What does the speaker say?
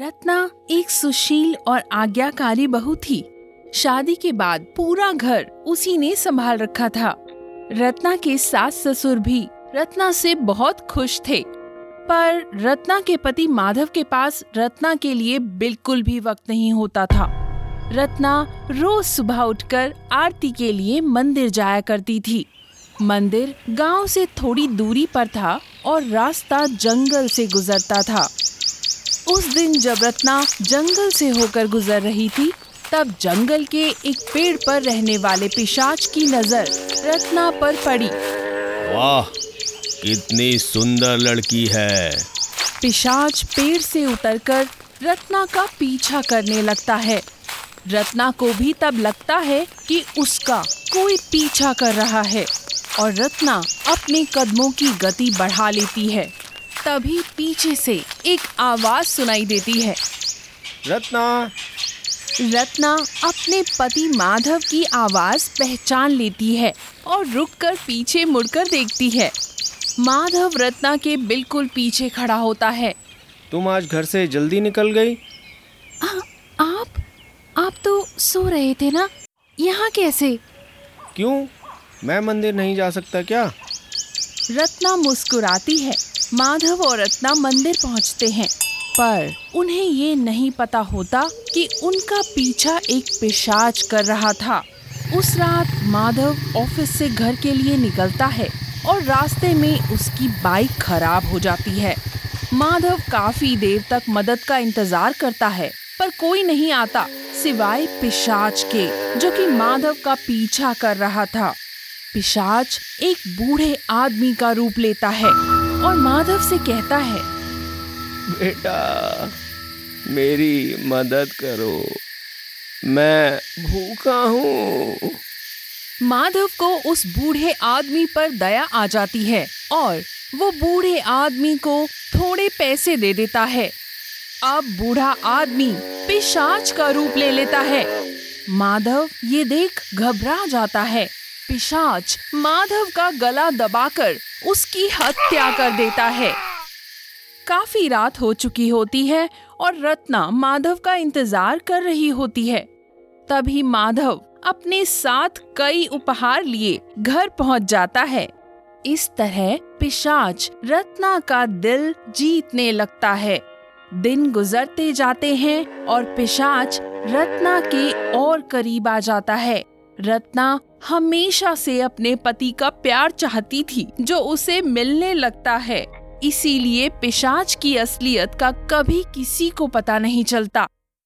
रत्ना एक सुशील और आज्ञाकारी बहू थी। शादी के बाद पूरा घर उसी ने संभाल रखा था। रत्ना के सास ससुर भी रत्ना से बहुत खुश थे। पर रत्ना के पति माधव के पास रत्ना के लिए बिल्कुल भी वक्त नहीं होता था। रत्ना रोज सुबह उठकर आरती के लिए मंदिर जाया करती थी। मंदिर गाँव से थोड़ी दूरी पर था और रास्ता जंगल से गुजरता था। उस दिन जब रत्ना जंगल से होकर गुजर रही थी तब जंगल के एक पेड़ पर रहने वाले पिशाच की नज़र रत्ना पर पड़ी। वाह कितनी सुंदर लड़की है। पिशाच पेड़ से उतरकर रत्ना का पीछा करने लगता है। रत्ना को भी तब लगता है कि उसका कोई पीछा कर रहा है और रत्ना अपने कदमों की गति बढ़ा लेती है। तभी पीछे से एक आवाज़ सुनाई देती है। रत्ना। रत्ना अपने पति माधव की आवाज़ पहचान लेती है और रुककर पीछे मुड़कर देखती है। माधव रत्ना के बिल्कुल पीछे खड़ा होता है। तुम आज घर से जल्दी निकल गई? आ, आप आप तो सो रहे थे ना? यहाँ कैसे? क्यों? मैं मंदिर नहीं जा सकता क्या? रत्ना मुस्कुराती है। माधव और रत्ना मंदिर पहुँचते हैं, पर उन्हें ये नहीं पता होता कि उनका पीछा एक पिशाच कर रहा था। उस रात माधव ऑफ़िस से घर के लिए निकलता है और रास्ते में उसकी बाइक खराब हो जाती है। माधव काफ़ी देर तक मदद का इंतज़ार करता है, पर कोई नहीं आता सिवाय पिशाच के, जो कि माधव का पीछा कर रहा था। पिशाच एक बूढ़े आदमी का रूप लेता है। और माधव से कहता है बेटा मेरी मदद करो। मैं भूखा हूँ। माधव को उस बूढ़े आदमी पर दया आ जाती है और वो बूढ़े आदमी को थोड़े पैसे दे देता है। अब बूढ़ा आदमी पिशाच का रूप ले लेता है। माधव ये देख घबरा जाता है। पिशाच माधव का गला दबाकर उसकी हत्या कर देता है। काफ़ी रात हो चुकी होती है और रत्ना माधव का इंतज़ार कर रही होती है। तभी माधव अपने साथ कई उपहार लिए घर पहुँच जाता है। इस तरह पिशाच रत्ना का दिल जीतने लगता है। दिन गुजरते जाते हैं और पिशाच रत्ना के और करीब आ जाता है। रत्ना हमेशा से अपने पति का प्यार चाहती थी, जो उसे मिलने लगता है। इसीलिए पिशाच की असलियत का कभी किसी को पता नहीं चलता।